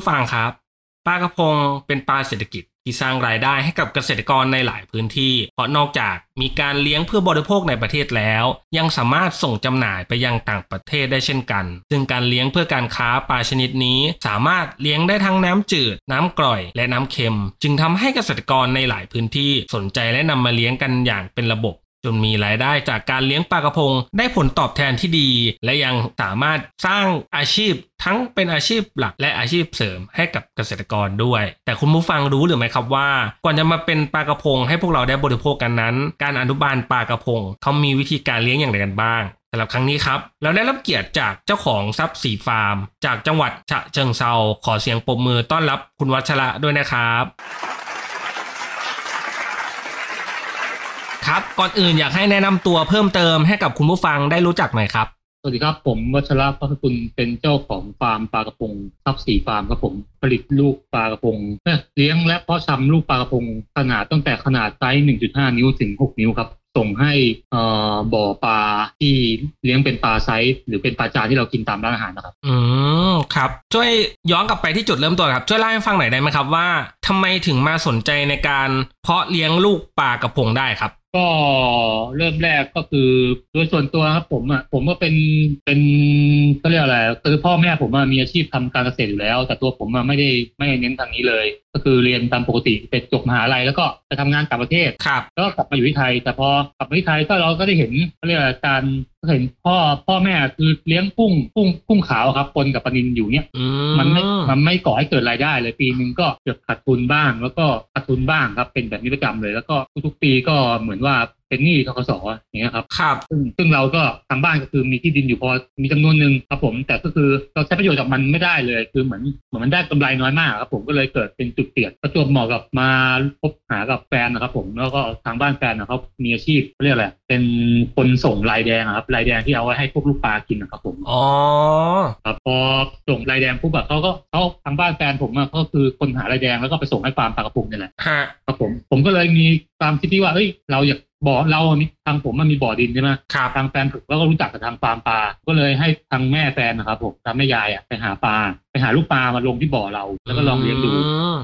ผู้ฟังครับ ปลากระพงเป็นปลาเศรษฐกิจที่สร้างรายได้ให้กับเกษตรกรในหลายพื้นที่ เพราะนอกจากมีการเลี้ยงเพื่อบริโภคในประเทศแล้ว ยังสามารถส่งจำหน่ายไปยังต่างประเทศได้เช่นกัน ซึ่งการเลี้ยงเพื่อการค้าปลาชนิดนี้ สามารถเลี้ยงได้ทั้งน้ำจืด น้ำกร่อย และน้ำเค็ม จึงทำให้เกษตรกรในหลายพื้นที่สนใจและนำมาเลี้ยงกันอย่างเป็นระบบ จนมีรายได้จากการเลี้ยงปลากระพง ได้ผลตอบแทนที่ดี และยังสามารถสร้างอาชีพทั้งเป็นอาชีพหลักและอาชีพเสริมให้กับเกษตรกรด้วย แต่คุณผู้ฟังรู้หรือไม่ครับว่า ก่อนจะมาเป็นปลากระพงให้พวกเราได้บริโภคกันนั้น การอนุบาลปลากระพงเขามีวิธีการเลี้ยงอย่างไรกันบ้างสำหรับครั้งนี้ครับ เราได้รับเกียรติจากเจ้าของทรัพย์สีฟาร์ม จากจังหวัดฉะเชิงเซาขอเสียงปรบมือต้อนรับคุณวัชระด้วยนะครับ ครับ ก่อนอื่นอยากให้แนะนำตัวเพิ่มเติมให้กับคุณผู้ฟังได้รู้จักหน่อยครับ สวัสดีครับ ผมวัชระพัฒคุณเป็นเจ้าของฟาร์มปลากระพงทับสีฟาร์มครับผมผลิตลูกปลากระพงเอ้ยเลี้ยงและเพาะชำลูกปลากระพงขนาดตั้งแต่ขนาดไซส์1.5 นิ้วถึง 6 นิ้วครับส่งให้เอ่อบ่อปลาที่เลี้ยงเป็นปลาไซส์หรือเป็นปลาจานที่เรากินตามร้านอาหารนะครับ อืมครับ ช่วยย้อนกลับไปที่จุดเริ่มต้นครับ ช่วยเล่าให้ฟังหน่อยได้ไหมครับว่าทำไมถึงมาสนใจในการเพาะเลี้ยงลูกปลากระพงได้ครับ ก็เริ่มแรกก็คือโดยส่วนตัวครับผมอะผมก็เป็นเป็นก็เรียกอะไรคือพ่อแม่ผมอะมีอาชีพทำการเกษตรอยู่แล้ว แต่ตัวผมอะไม่ได้ไม่ได้เน้นทางนี้เลย ก็คือเรียนตามปกติเป็นจบมหาลัยแล้วก็ไปทำงานต่างประเทศครับแล้วก็กลับมาอยู่ที่ไทย แต่พอกลับมาที่ไทยก็เราก็ได้เห็นเขาเรียกอะไรการก็เห็นพ่อพ่อแม่คือเลี้ยงกุ้งกุ้งกุ้งขาวครับปนกับปลานินอยู่เนี่ยอืมันไม่มันไม่ก่อให้เกิดรายได้เลยปีหนึ่งก็เกือบขาดทุนบ้าง แล้วก็ขาดทุนบ้างครับเป็นแบบนี้ประจำเลย แล้วก็ทุกๆปีก็เหมือนว่า เป็นหนี้ทกสอย่างเงี้ยครับครับซึ่งซึ่งเราก็ทางบ้านก็คือมีที่ดินอยู่พอมีจำนวนหนึ่งครับผม แต่ก็คือเราใช้ประโยชน์จากมันไม่ได้เลย คือเหมือนเหมือนมันได้กำไรน้อยมากครับผมก็เลยเกิดเป็นจุดเปลี่ยนประจวบเหมาะกับมาพบหากับแฟนนะครับ ผมแล้วก็ทางบ้านแฟนนะครับมีอาชีพเขาเรียกอะไรเป็นคนส่งลายแดงอะครับลายแดงที่เอาไว้ให้พวกลูกปลากินนะครับผมอ๋อครับพอส่งลายแดงปุ๊บอะเขาก็เขาทางบ้านแฟนผมอะก็คือคนหาลายแดงแล้วก็ไปส่งให้ฟาร์มปลากระพงนี่แหละฮะครับผมผมก็เลยมีความคิดที่ว่าเฮ้ยเราอยาก บ่อเรามีทางผมมันมีบ่อดินใช่ไหมครับทางแฟนผมก็รู้จักกับทางฟาร์มปลา ก็เลยให้ทางแม่แฟนนะครับผมทางแม่ยายอะไปหาปลาไปหาลูกปลามาลงที่บ่อเรา แล้วก็ลองเลี้ยงดูม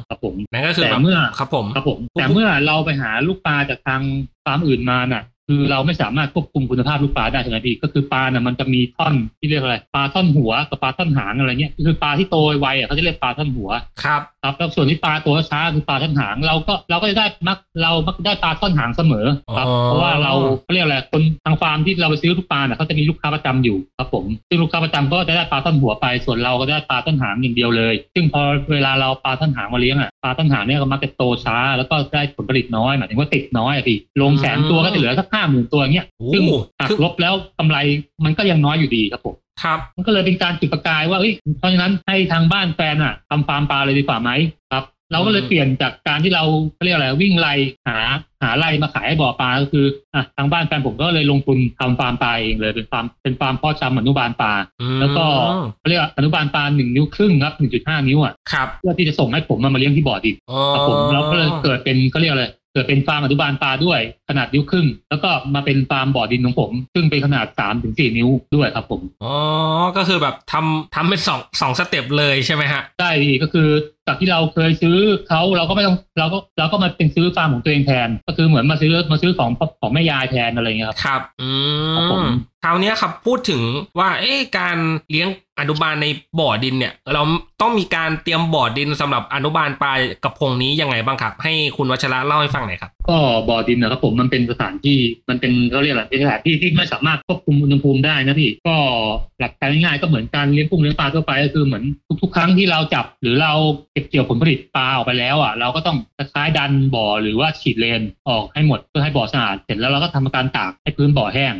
ครับผมนั่นก็คือแต่แบบเมื่อครับผมครับผม แต่เมื่อเราไปหาลูกปลาจากทางฟาร์มอื่นมาน่ะ คือเราไม่สามารถควบคุมคุณภาพลูกปลาได้ใช่ไหมพี่ก็คือปลาน่ะมันจะมีท่อนที่เรียกอะไรปลาท่อนหัวกับปลาท่อนหางอะไรเงี้ยคือปลาที่โตไวๆอะเขาจะเรียกปลาท่อนหัวครับครับแล้วส่วนที่ปลาตัวช้าคือปลาท่อนหางเราก็เราก็จะได้มักเรามักได้ปลาท่อนหางเสมอครับอ๋อเพราะว่าเราเขาเรียกอะไรคนทางฟาร์มที่เราไปซื้อลูกปลาเนี่ยเขาจะมีลูกค้าประจำอยู่ครับผมซึ่งลูกค้าประจำก็จะได้ปลาท่อนหัวไป ส่วนเราก็ได้ปลาท่อนหางอย่างเดียวเลย ซึ่งพอเวลาเราปลาท่อนหางมาเลี้ยงอะปลาท่อนหางเนี่ยก็มักจะโตช้า แล้วก็ได้ผลผลิตน้อยหมายถึงว่าติดน้อยอะพี่ลงแสนตัวก็จะเหลือสักห้าหมื่นตัวเงี้ยโอ้ซึ่งหักคือลบแล้วกำไรมันก็ยังน้อยอยู่ดีครับผมครับมันก็เลยเป็นการจุดประกายว่าเอ้ยเพราะฉะนั้นให้ทางบ้านแฟนอะทำฟาร์มปลาเลยดีกว่าไหมครับ เราก็เลยเปลี่ยนจากการที่เราเขาเรียกอะไรวิ่งไล่หาหาไล่มาขายให้บ่อปลาก็คืออะทางบ้านแฟนผมก็เลยลงทุนทำฟาร์มปลาเองเลยเป็นฟาร์มเป็นฟาร์มเพาะชำอนุบาลปลาอืมแล้วก็เขาเรียกว่าอนุบาลปลาหนึ่งนิ้วครึ่งครับหนึ่งจุดห้านิ้วอะครับเพื่อที่จะส่งให้ผมมามาเลี้ยงที่บ่อดินอ๋อครับผมแล้วก็เลยเกิดเป็นเขาเรียกอะไร เกิดเป็นฟาร์มอนุบาลปลาด้วยขนาดนิ้วครึ่ง แล้วก็มาเป็นฟาร์มบ่อดินของผม ซึ่งเป็นขนาดสามถึงสี่นิ้วด้วยครับผมอ๋อก็คือแบบทำทำเป็นสองสองสเต็ปเลยใช่ไหมฮะได้ดีก็คือจากที่เราเคยซื้อเขาเราก็ไม่ต้องเราก็เราก็มาเป็นซื้อฟาร์มของตัวเองแทน ก็คือเหมือนมาซื้อมาซื้อของของแม่ยายแทนอะไรเงี้ยครับครับอืครับผมมคราวเนี้ยครับพูดถึงว่าเอ๊ะการเลี้ยง อนุบาลในบ่อดินเนี่ย เราต้องมีการเตรียมบ่อดินสำหรับอนุบาลปลากระพงนี้ยังไงบ้างครับ ให้คุณวัชระเล่าให้ฟังหน่อยครับก็บ่อดินนะครับผมมันเป็นสถานที่มันเป็นเขาเรียกอะไรเป็นสถานที่ที่ไม่สามารถควบคุมอุณหภูมิได้นะพี่ก็หลักการง่ายๆก็เหมือนการเลี้ยงกุ้งเลี้ยงปลาทั่วไปก็คือเหมือนทุก ๆ ครั้งที่เราจับ หรือเราเก็บเกี่ยวผลผลิตปลาออกไปแล้วอะเราก็ต้องคล้ายดันบ่อหรือว่าฉีดเลนออกให้หมดเพื่อให้บ่อสะอาดเสร็จแล้วเราก็ทำการตากให้พื้นบ่อแห้ง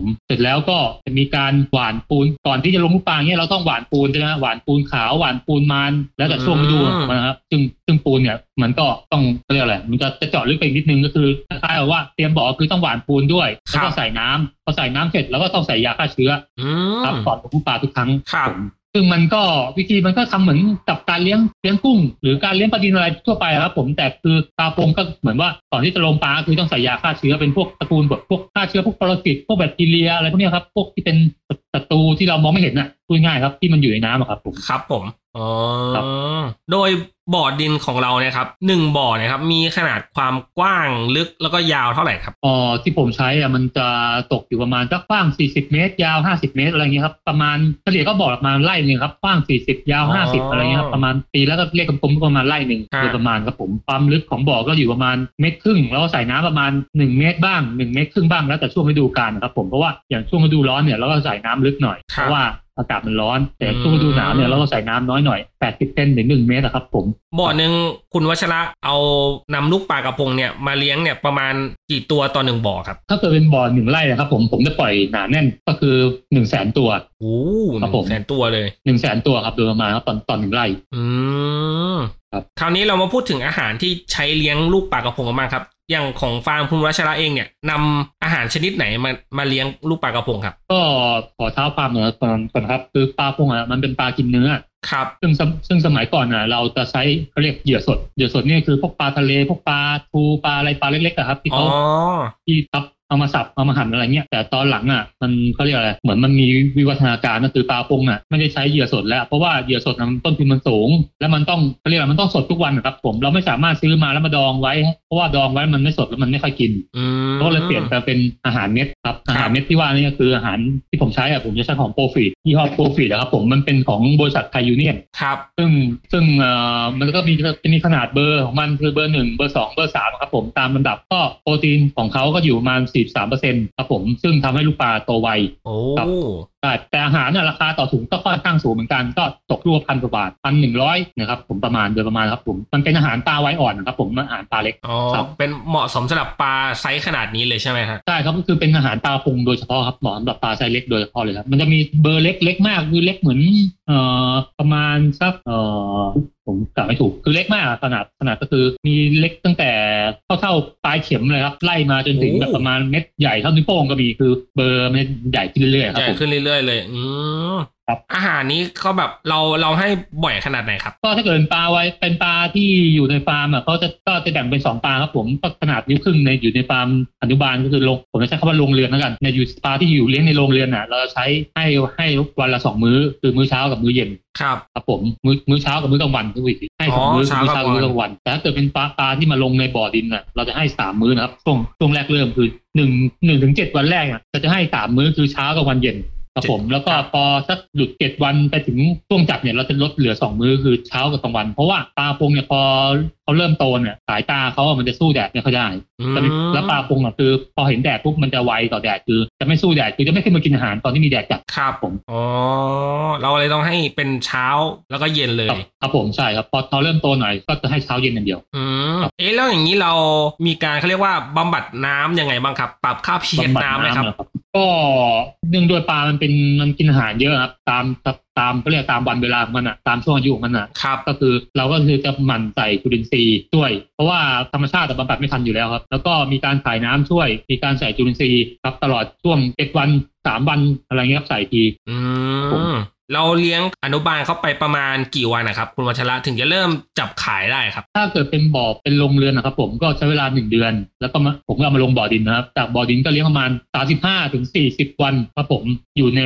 ม เสร็จแล้วก็จะมีการหว่านปูนก่อนที่จะลงลูกปลาเนี่ยเราต้องหว่านปูนใช่ไหมหว่านปูนขาวหว่านปูนมัน แล้วแต่ช่วงฤดูของมันนะครับซึ่งซึ่งปูนเนี่ยมันก็ต้องเขาเรียกอะไรมันจะจะเจาะลึกไปอีกนิดนึงก็คือคล้ายๆกับว่าเตรียมบ่อคือต้องหว่านปูนด้วยแล้วก็ใส่น้ำพอใส่น้ำเสร็จแล้วก็ต้องใส่ยาฆ่าเชื้ออืมครับก่อนลงลูกปลาทุกครั้งครับผม ซึ่งมันก็วิธีมันก็ทำเหมือนกับการเลี้ยงเลี้ยงกุ้ง หรือการเลี้ยงปลาดินอะไรทั่วไปครับผมแต่คือปลาโปงก็เหมือนว่าก่อนที่จะลงปลาคือต้องใส่ยาฆ่าเชื้อเป็นพวกตระกูลแบบพวกฆ่าเชื้อพวกปรสิตพวกแบคทีเรียอะไรพวกนี้ครับพวกที่เป็นศัตรูที่เรามองไม่เห็นน่ะพูดง่ายครับที่มันอยู่ในน้ำครับผมครับผม อ๋อครับโดยบ่อดินของเราเนี่ยครับหนึ่งบ่อเนี่ยครับมีขนาดความกว้างลึกแล้วก็ยาวเท่าไหร่ครับอ๋อที่ผมใช้อะมันจะตกอยู่ประมาณสักกว้าง 40 เมตร ยาว 50 เมตรอะไรเงี้ยครับประมาณเฉลี่ยก็บอกประมาณไร่หนึ่งครับกว้าง 40 ยาวอ๋อ50 อะไรเงี้ยครับประมาณปีแล้วก็เรียกกลมๆก็ประมาณไร่หนึ่งฮะโดยประมาณครับผมความลึกของบ่อก็อยู่ประมาณเมตรครึ่งแล้วก็ใส่น้ำประมาณ 1 เมตรบ้าง 1 เมตรครึ่งบ้างแล้วแต่ช่วงฤดูกาลนะครับผมเพราะว่าอย่างช่วงฤดูร้อนเนี่ยเราก็ใส่น้ำลึกหน่อยครับเพราะว่า อากาศมันร้อน แต่อืมช่วงฤดูหนาวเนี่ยเราก็ใส่น้ำน้อยหน่อย80เซนถึง1เมตรอะครับ ผมบ่อหนึ่งคุณวัชระเอานำลูกปลากระพงเนี่ยมาเลี้ยงเนี่ยประมาณกี่ตัวต่อหนึ่งบ่อครับ ถ้าเกิดเป็นบ่อหนึ่งไร่นะครับ ผมผมจะปล่อยหนาแน่นก็คือ1นึ่งแสนตัวโอ้หครับนึ่ผงมแสนตัวเลยหนึ่งแสนตัวครับโดยประมาณครับตอนตอนหนึ่งไร่ อืมครับคราวนี้เรามาพูดถึงอาหารที่ใช้เลี้ยงลูกปลากระพงกันบ้างครับ อย่างของฟาร์มคุณวัชระเองเนี่ยนำอาหารชนิดไหนมามาเลี้ยงลูกปลากระพงครับ ก็ขอเท้าความหน่อยก่อนก่อนครับคือปลาพงอะมันเป็นปลากินเนื้อครับซึ่งสมซึ่งสมัยก่อนอะ เราจะใช้เขาเรียกเหยื่อสดเหยื่อสดนี่คือพวกปลาทะเลพวกปลาทูปลาอะไรปลาเล็กๆอะครับ ที่อ๋อเขาที่ทับ เอามาสับเอามาหั่นอะไรเงี้ยแต่ตอนหลังอะมันเขาเรียกอะไรเหมือนมันมีวิวัฒนาการก็คือปลาพงอะไม่ได้ใช้เหยื่อสดแล้ว เพราะว่าเหยื่อสดน่ะมันต้นทุนมันสูง แล้วมันต้องเขาเรียกอะไรมันต้องสดทุกวันนะครับผมเราไม่สามารถซื้อมาแล้วมาดองไว้ เพราะว่าดองไว้มันไม่สดแล้วมันไม่ค่อยกินอืมก็เลยเปลี่ยนไปเป็นอาหารเม็ดครับอาหารเม็ดที่ว่านี่ก็คืออาหารที่ผมใช้อะผมจะใช้ของโปรฟีดยี่ห้อโปรฟีดนะครับผมมันเป็นของบริษัทไทยยูเนียนครับซึ่งซึ่งเอ่อมันก็มีจะมีขนาดเบอร์ของมันคือเบอร์หนึ่งเบอร์สองเบอร์สามครับผมตามลำดับก็โปรตีนของเขาก็อยู่ประมาณ43เปอร์เซ็นต์ครับผม ซึ่งทำให้ลูกปลาโตไวโอ้ครับ ใช่แต่อาหารเนี่ยราคาต่อถุงก็ค่อนข้างสูงเหมือนกันก็ตกราวพันกว่าบาทพันหนึ่งร้อยนะครับผมประมาณโดยประมาณครับผมมันเป็นอาหารปลาวัยอ่อนนะครับผมมันอาหารปลาเล็กอ๋อครับเป็นเหมาะสมสำหรับปลาไซส์ขนาดนี้เลยใช่ไหมฮะใช่ครับก็คือเป็นอาหารปลากะพงโดยเฉพาะครับเหมาะสำหรับปลาไซส์เล็กโดยเฉพาะเลยครับมันจะมีเบอร์เล็กเล็กมากคือเล็กเหมือนเอ่อประมาณสักเอ่อผมกลับไม่ถูกคือเล็กมากขนาดขนาดก็คือมีเล็กตั้งแต่เท่าเท่าปลายเข็มเลยครับไล่มาจนถึงโอ้แบบประมาณเม็ดใหญ่เท่านิ้วโป้งก็มีคือเบอร์มันใหญ่ขึ้นเรื่อยๆคใหรับผมใหญ่ขึ้นเรื่อยๆเลย อืมครับอาหารนี้เขาแบบเราเราให้บ่อยขนาดไหนครับ ก็ถ้าเกิดเป็นปลาวัยเป็นปลาที่อยู่ในฟาร์มอะเขาจะก็จะแบ่งเป็นสองปลาครับผมก็ขนาดนิ้วครึ่งในอยู่ในฟาร์มอนุบาลก็คือลงผมจะใช้คำว่าโรงเรือนแล้วกันในอยู่ปลาที่อยู่เลี้ยงในโรงเรือนอะ เราจะใช้ให้ให้วันละสองมื้อ คือมื้อเช้ากับมื้อเย็นครับครับผมมื้อมื้อเช้ากับมื้อกลางวันทุกวีให้สองอ๋อมื้อเช้ามื้อกับเช้ากับมื้อกลางวัน แต่ถ้าเกิดเป็นปลาปลาที่มาลงในบ่อดินอะเราจะให้สามมื้อนะครับช่วงช่วงแรกเริ่มคือหนึ่งหนึ่งถึงเจ็ดวันแรกอะเราจะให้สามมื้อคือเช้ากับวันเย็น ครับผมแล้วก็พอสักหลุดเจ็ดวันไปถึงช่วงจับเนี่ยเราจะลดเหลือสองมื้อคือเช้ากับกลางวัน เพราะว่าปลาพงเนี่ยพอเขาเริ่มโตเนี่ยสายตาเขาอะมันจะสู้แดดไม่ค่อยได้อืมแต่แล้วปลาพงอะคือพอเห็นแดดปุ๊บมันจะไวต่อแดดคือจะไม่สู้แดดคือจะไม่ขึ้นมากินอาหารตอนที่มีแดดจัดครับผมอ๋อเราเลยต้องให้เป็นเช้าแล้วก็เย็นเลครับยครับผมใช่ครับพอเขาเริ่มโตหน่อยก็จะให้เช้าเย็นอย่างเดียวอืมเอ๊ะแล้วอย่างนี้เรามีการเขาเรียกว่าบำบัดน้ำยังไงบ้างครับ ปรับค่าพีเอบำบัดน้ำไหมครับเหอ ก็เนื่องด้วยปลามันเป็นมันกินอาหารเยอะครับตามตามเขาเรียกตามวันเวลาของมันอะตามช่วงอายุของมันอะครับก็คือเราก็คือจะหมั่นใส่จุลินทรีย์ช่วย เพราะว่าธรรมชาติบำบัดไม่ทันอยู่แล้วครับ แล้วก็มีการใส่น้ำช่วย มีการใส่จุลินทรีย์ครับตลอดช่วงเจ็ดวันสามวันอะไรเงี้ยครับใส่ทีอืผมม เราเลี้ยงอนุบาลเข้าไปประมาณกี่วันนะครับ คุณวัชระถึงจะเริ่มจับขายได้ครับ ถ้าเกิดเป็นบ่อเป็นโรงเรือนนะครับ ผมก็ใช้เวลาหนึ่งเดือน แล้วก็มาผมก็เอามาลงบ่อดินนะครับ จากบ่อดินก็เลี้ยงประมาณสาสิบห้าถึงสี่สิบวันครับผมอยู่ใน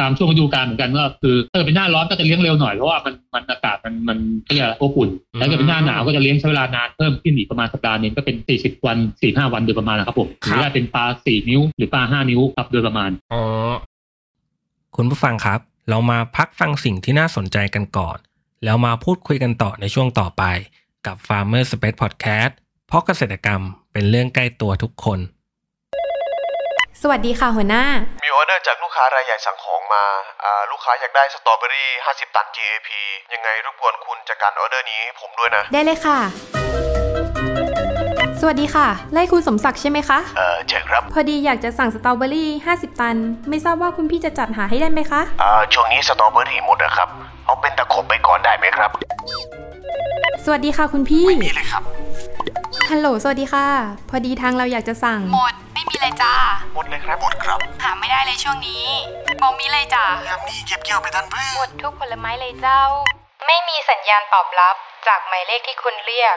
ตามช่วงฤดูกาลเหมือนกันก็คือถ้าเกิดเป็นหน้าร้อนก็จะเลี้ยงเร็วหน่อยเพราะว่ามันมันอากาศมันมันก็จะอบอุ่นแต่ถ้าเกิดเป็นหน้าหนาวก็จะเลี้ยงใช้เวลานานเพิ่มขึ้นอีกประมาณสัปดาห์หนึงก็เป็นสี่สิบวันสี่ห้าวันโดยประมาณนะครับผมหรือว่าเป็นปลาสี่นิ้ว หรือปลาห้านิ้วครับโดยประมาณอ๋อคุณผู้ฟังครับ เรามาพักฟังสิ่งที่น่าสนใจกันก่อน แล้วมาพูดคุยกันต่อในช่วงต่อไป กับ Farmer Space Podcast เพราะเกษตรกรรมเป็นเรื่องใกล้ตัวทุกคน สวัสดีค่ะหัวหน้า มีออเดอร์จากลูกค้ารายใหญ่สั่งของมาอ่าลูกค้าอยากได้สตรอเบอรี่ 50 ตัน GAP ยังไงรบกวนคุณจัดการออเดอร์นี้ให้ผมด้วยนะ ได้เลยค่ะ สวัสดีค่ะ ไร่คุณสมศักดิ์ใช่ไหมคะ เออใช่ครับ พอดีอยากจะสั่งสตรอเบอรี่ 50 ตัน ไม่ทราบว่าคุณพี่จะจัดหาให้ได้ไหมคะ อ่าช่วงนี้สตรอเบอรี่หมดนะครับ เอาเป็นตะขบไปก่อนได้ไหมครับ สวัสดีค่ะคุณพี่ นี่เลยครับ ฮัลโหล สวัสดีค่ะ พอดีทางเราอยากจะสั่ง หมด ไม่มีเลยจ้า หมดเลยครับ หมดครับหาไม่ได้เลยช่วงนี้บอกมีเลยจ้ายามนี้เก็บเกี่ยวไปทันเพื่อหมดทุกผลไม้เลยเจ้า ไม่มีสัญญาณตอบรับจากหมายเลขที่คุณเรียก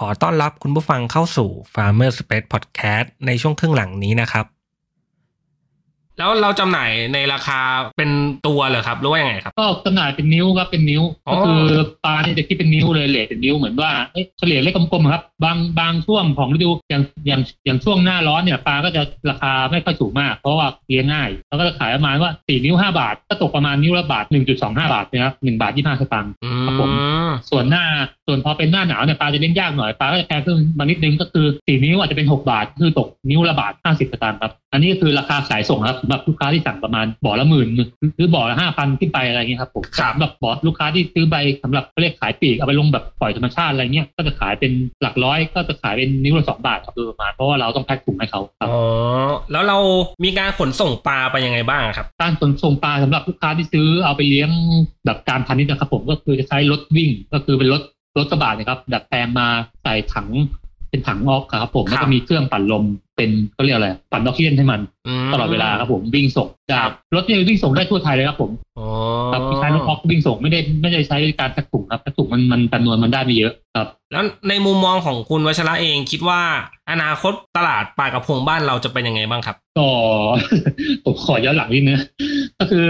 ขอต้อนรับคุณผู้ฟังเข้าสู่ Farmer Space Podcast ในช่วงครึ่งหลังนี้นะครับ แล้วเราจำหน่ายในราคาเป็นตัวเหรอครับ หรือว่ายังไงครับ ก็จำหน่ายเป็นนิ้วครับเป็นนิ้วอ๋อก็คือปลาเนี่ยจะคิดเป็นนิ้วเลยเลทเป็นนิ้วเหมือนว่าเอ๊ะเฉลี่ยเลขกลมๆครับ บางบางช่วงของฤดูอย่างอย่างอย่างช่วงหน้าร้อนเนี่ยปลาก็จะราคาไม่ค่อยสูงมาก เพราะว่าเลี้ยงง่ายแล้วก็จะขายประมาณว่าสี่นิ้วห้าบาท ก็ตกประมาณนิ้วละบาทหนึ่งจุดสองห้าบาทนะครับหนึ่งบาทยี่ห้าสตางค์อืครับผมม ส่วนหน้าส่วนพอเป็นหน้าหนาวเนี่ยปลาจะเลี้ยงยากหน่อยปลาก็จะแพงขึ้นมานิดนึงก็คือสี่นิ้วอาจจะเป็นหกบาทคือตกนิ้วละบาทห้าสิบสตางค์ครับ อันนี้ก็คือราคาขายส่งครับสำหรับลูกค้าที่สั่งประมาณบ่อละหมื่นหรือบ่อละห้าพันขึ้นไปอะไรเงี้ยครับผมครับสำหรับบ่อลูกค้าที่ซื้อใบสำหรับเขาเรียกขายปลีกเอาไปลงแบบปล่อยธรรมชาติอะไรเงี้ยก็จะขายเป็นหลักร้อยก็จะขายเป็นนิ้วละสองบาทครับโดยประมาณเพราะว่าเราต้องแพ็คถุงให้เขาครับอ๋อแล้วเรามีการขนส่งปลาไปยังไงบ้างครับ การขนส่งปลาสำหรับลูกค้าที่ซื้อเอาไปเลี้ยงแบบการพาณิชย์นะครับผมก็คือจะใช้รถวิ่งก็คือเป็นรถรถกระบะนะครับ ดัดแปลงมาใส่ถังเป็นถังออกครับผมครับแล้วก็มีเครื่องปั่นลมเป็นเขาเรียกอะไรปั่นออกซิเจนให้มันมตลอดเวลาครับผมวิ่งส่งจากรถเนี่ยวิ่งส่งได้ทั่วไทยเลยครับผมอ๋อครับใช้รถออกวิ่งส่งไม่ได้ไม่ได้ใช้การแพ็คถุงครับแพ็คถุงมันมันจำนวนมันได้ไม่เยอะครับ แล้วในมุมมองของคุณวัชระเองคิดว่า อนาคตตลาดปลากระพงบ้านเราจะเป็นยังไงบ้างครับก็ผมขอย้อนหลังนิดนึงก็คือ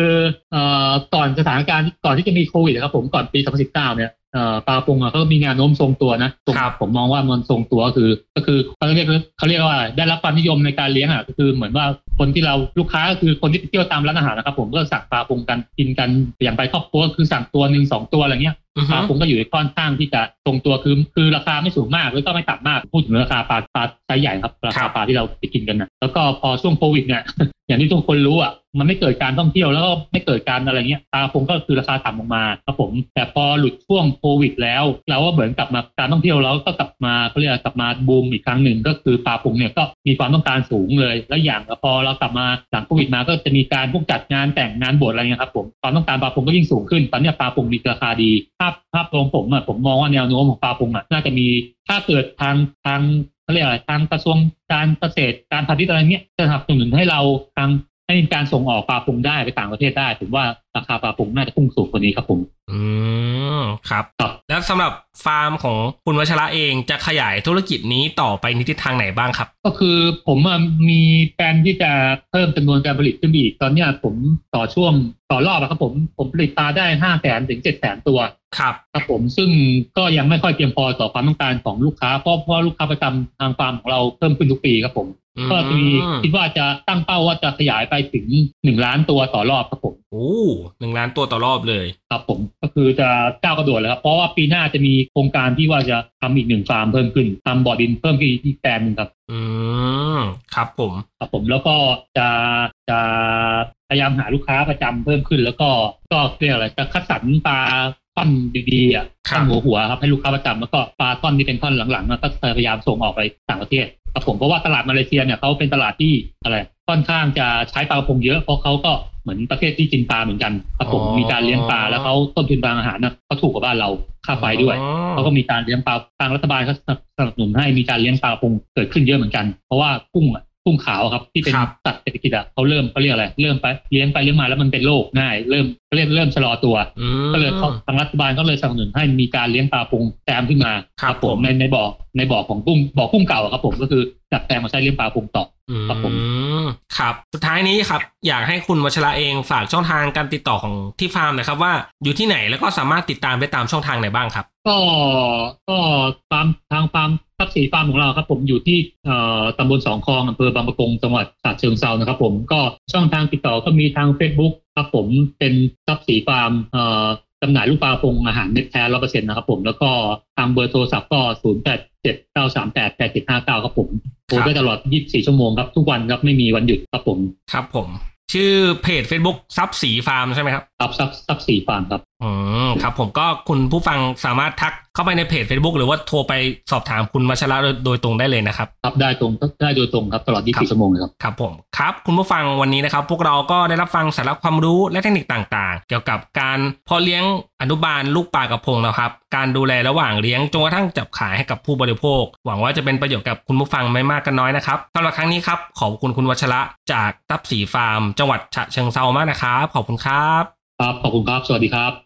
เอ่อก่อนสถานการณ์ก่อนที่จะมีโควิดนะครับผมก่อนปี2019เนี่ยเอ่อ ปลาปงอะก็มีแนวโน้มทรงตัวนะทรงครับผมมองว่ามันทรงตัวก็คือ ก็คือเขาเรียกเขาเรียกว่าได้รับความนิยมในการเลี้ยงอะก็คือเหมือนว่าคนที่เราลูกค้าก็คือคนที่ไปเที่ยวตามร้านอาหารนะครับ ผมก็สั่งปลาปงกันกินกันอย่างไปครอบครัวก็คือสั่งตัวหนึ่งสองตัวอะไรเงี้ยอือปฮึลาคงก็อยู่ในค่อนข้างที่จะทรงตัวคือคือราคาไม่สูงมากแล้วก็ไม่ต่ำมากพูดถึงราคาปลาปลาไซส์ใหญ่ครับราครัคาบปลาที่เราไปกินกันนะแล้วก็พอช่วงโควิดเนี่ย อย่างที่ทุกคนรู้อะมันไม่เกิดการท่องเที่ยวแล้วก็ไม่เกิดการอะไรเงี้ยปลาคงก็คือราคาต่ำลงมาครับผม แต่พอหลุดช่วงโควิด แล้ว เราก็เหมือนกลับมาการท่องเที่ยวแล้วก็กลับมาเขาเรียกกลับมาบูมอีกครั้งหนึ่งก็คือปลาพงเนี่ยก็มีความต้องการสูงเลย แล้วอย่างพอเรากลับมาหลังโควิดมาก็จะมีการพวกจัดงานแต่งงานบวชอะไรเงี้ยครับผมความต้องการปลาพงก็ยิ่งสูงขึ้นตอนนี้ปลาพงมีราคาดีภาพภาพรวมผมอะผมมองว่าแนวโน้มของปลาพงอะน่าจะมีถ้าเกิดทางทาง เขาเรียกอะไรทางกระทรวงการเกษตรการพาณิชย์อะไรเงี้ยจะสนับสนุนให้เราทาง ให้มีการส่งออกปลาพงได้ไปต่างประเทศได้ผมว่าราคาปลาพงน่าจะพุ่งสูงกว่านี้ครับผม อืมครับครับ แล้วสำหรับฟาร์มของคุณวัชระเองจะขยายธุรกิจนี้ต่อไปในทิศทางไหนบ้างครับ ก็คือผมอะมีแผนที่จะเพิ่มจำนวนการผลิตขึ้นไปอีกตอนเนี้ยผมต่อช่วงต่อรอบอะครับผมผมผลิตปลาได้ห้าแสนถึงเจ็ดแสนตัวครับครับผมซึ่งก็ยังไม่ค่อยเพียงพอต่อความต้องการของลูกค้าเพราะเพราะลูกค้าประจำทางฟาร์มของเราเพิ่มขึ้นทุกปีครับผมอืม ก็จะมีคิดว่าจะตั้งเป้าว่าจะขยายไปถึงหนึ่งล้านตัวต่อรอบครับผมโอ้หนึ่งล้านตัวต่อรอบเลยครับผมก็คือจะก้าวกระโดดเลยครับ เพราะว่าปีหน้าจะมีโครงการที่ว่าจะทำอีกหนึ่งฟาร์มเพิ่มขึ้นทำบ่อดินเพิ่มขึ้นอีกแปลงหนึ่งครับ อืม ครับผมครับผมแล้วก็จะจะพยายามหาลูกค้าประจำเพิ่มขึ้น แล้วก็ก็เรียกอะไรจะคัดสรรปลาท่อนดีๆอะครับท่อนหัวหัวๆครับให้ลูกค้าประจำแล้วก็ปลาท่อนที่เป็นท่อนหลังๆอะก็พยายามส่งออกไปต่างประเทศครับผมเพราะว่าตลาดมาเลเซียเนี่ยเขาเป็นตลาดที่อะไร ค่อนข้างจะใช้ปลากระพงเยอะเพราะเขาก็เหมือนประเทศที่กินปลาเหมือนกันครับผมอ๋อมีการเลี้ยงปลาแล้วเขาต้นทุนทางอาหารนะเขาถูกกว่าบ้านเราค่าไฟด้วยอ๋อเขาก็มีการเลี้ยงปลาทางรัฐบาลเขาสนับสนุนให้มีการเลี้ยงปลากระพงเกิดขึ้นเยอะเหมือนกันเพราะว่ากุ้งอะกุ้งขาวครับที่เป็นครับสัตว์เศรษฐกิจอะเขาเริ่มเขาเรียกอะไรเริ่มไปเลี้ยงไปเลี้ยงมาแล้วมันเป็นโรคง่าย เริ่มเขาเรียกเริ่มชะลอตัวอืมก็เลยเขาทางรัฐบาลก็เลยสนับสนุนให้มีการเลี้ยงปลากะพงแซมขึ้นมาครับผมในในบ่อในบ่อของกุ้งบ่อกุ้งเก่าอะครับผมก็คือดัดแปลงมาใช้เลี้ยงปลากะพงต่อครับผมอืมครับ สุดท้ายนี้ครับ อยากให้คุณวัชระเองฝากช่องทางการติดต่อของที่ฟาร์มหน่อยนะครับว่าอยู่ที่ไหนแล้วก็สามารถติดตามได้ตามช่องทางไหนบ้างครับ ก็ก็ฟาร์มทางฟาร์มทรัพย์ศรีฟาร์มของเราครับผมอยู่ที่เอ่อตำบลสองคลองอำเภอบางปะกงจังหวัดฉะเชิงเทรานะครับผมก็ช่องทางติดต่อก็มีทาง Facebook ครับผมเป็นทรัพย์ศรีฟาร์มเอ่อจำหน่ายลูกปลากะพงอาหารเม็ดแท้ร้อยเปอร์เซ็นต์นะครับผมแล้วก็ทางเบอร์โทรศัพท์ก็ศูนย์แปดเจ็ดเก้าสามแปดแปดเจ็ดห้าเก้าครับผมโทรได้ตลอด24ชั่วโมงครับ ทุกวันครับไม่มีวันหยุดครับผม ครับผม ชื่อเพจ Facebook ทรัพย์ศรีฟาร์มใช่ไหมครับครับทรัพย์ทรัพย์ศรีฟาร์มครับอืมครับผมก็คุณผู้ฟังสามารถทักเข้าไปในเพจ Facebook หรือว่าโทรไปสอบถามคุณวัชระโดยโดยตรงได้เลยนะครับครับได้ตรงได้โดยตรงครับตลอดครับ24 ชั่วโมงเลยครับครับผมครับ คุณผู้ฟังวันนี้นะครับ พวกเราก็ได้รับฟังสาระความรู้และเทคนิคต่างๆ เกี่ยวกับการเพาะเลี้ยงอนุบาลลูกปลากระพงนะครับ การดูแลระหว่างเลี้ยงจนกระทั่งจับขายให้กับผู้บริโภค หวังว่าจะเป็นประโยชน์กับคุณผู้ฟังไม่มากก็น้อยนะครับสำหรับครั้งนี้ครับขอบคุณคุณวัชระจากตับสีฟาร์ม จังหวัดฉะเชิงเซามากนะครับขอบคุณครับครับขอบคุณครับ สวัสดีครับ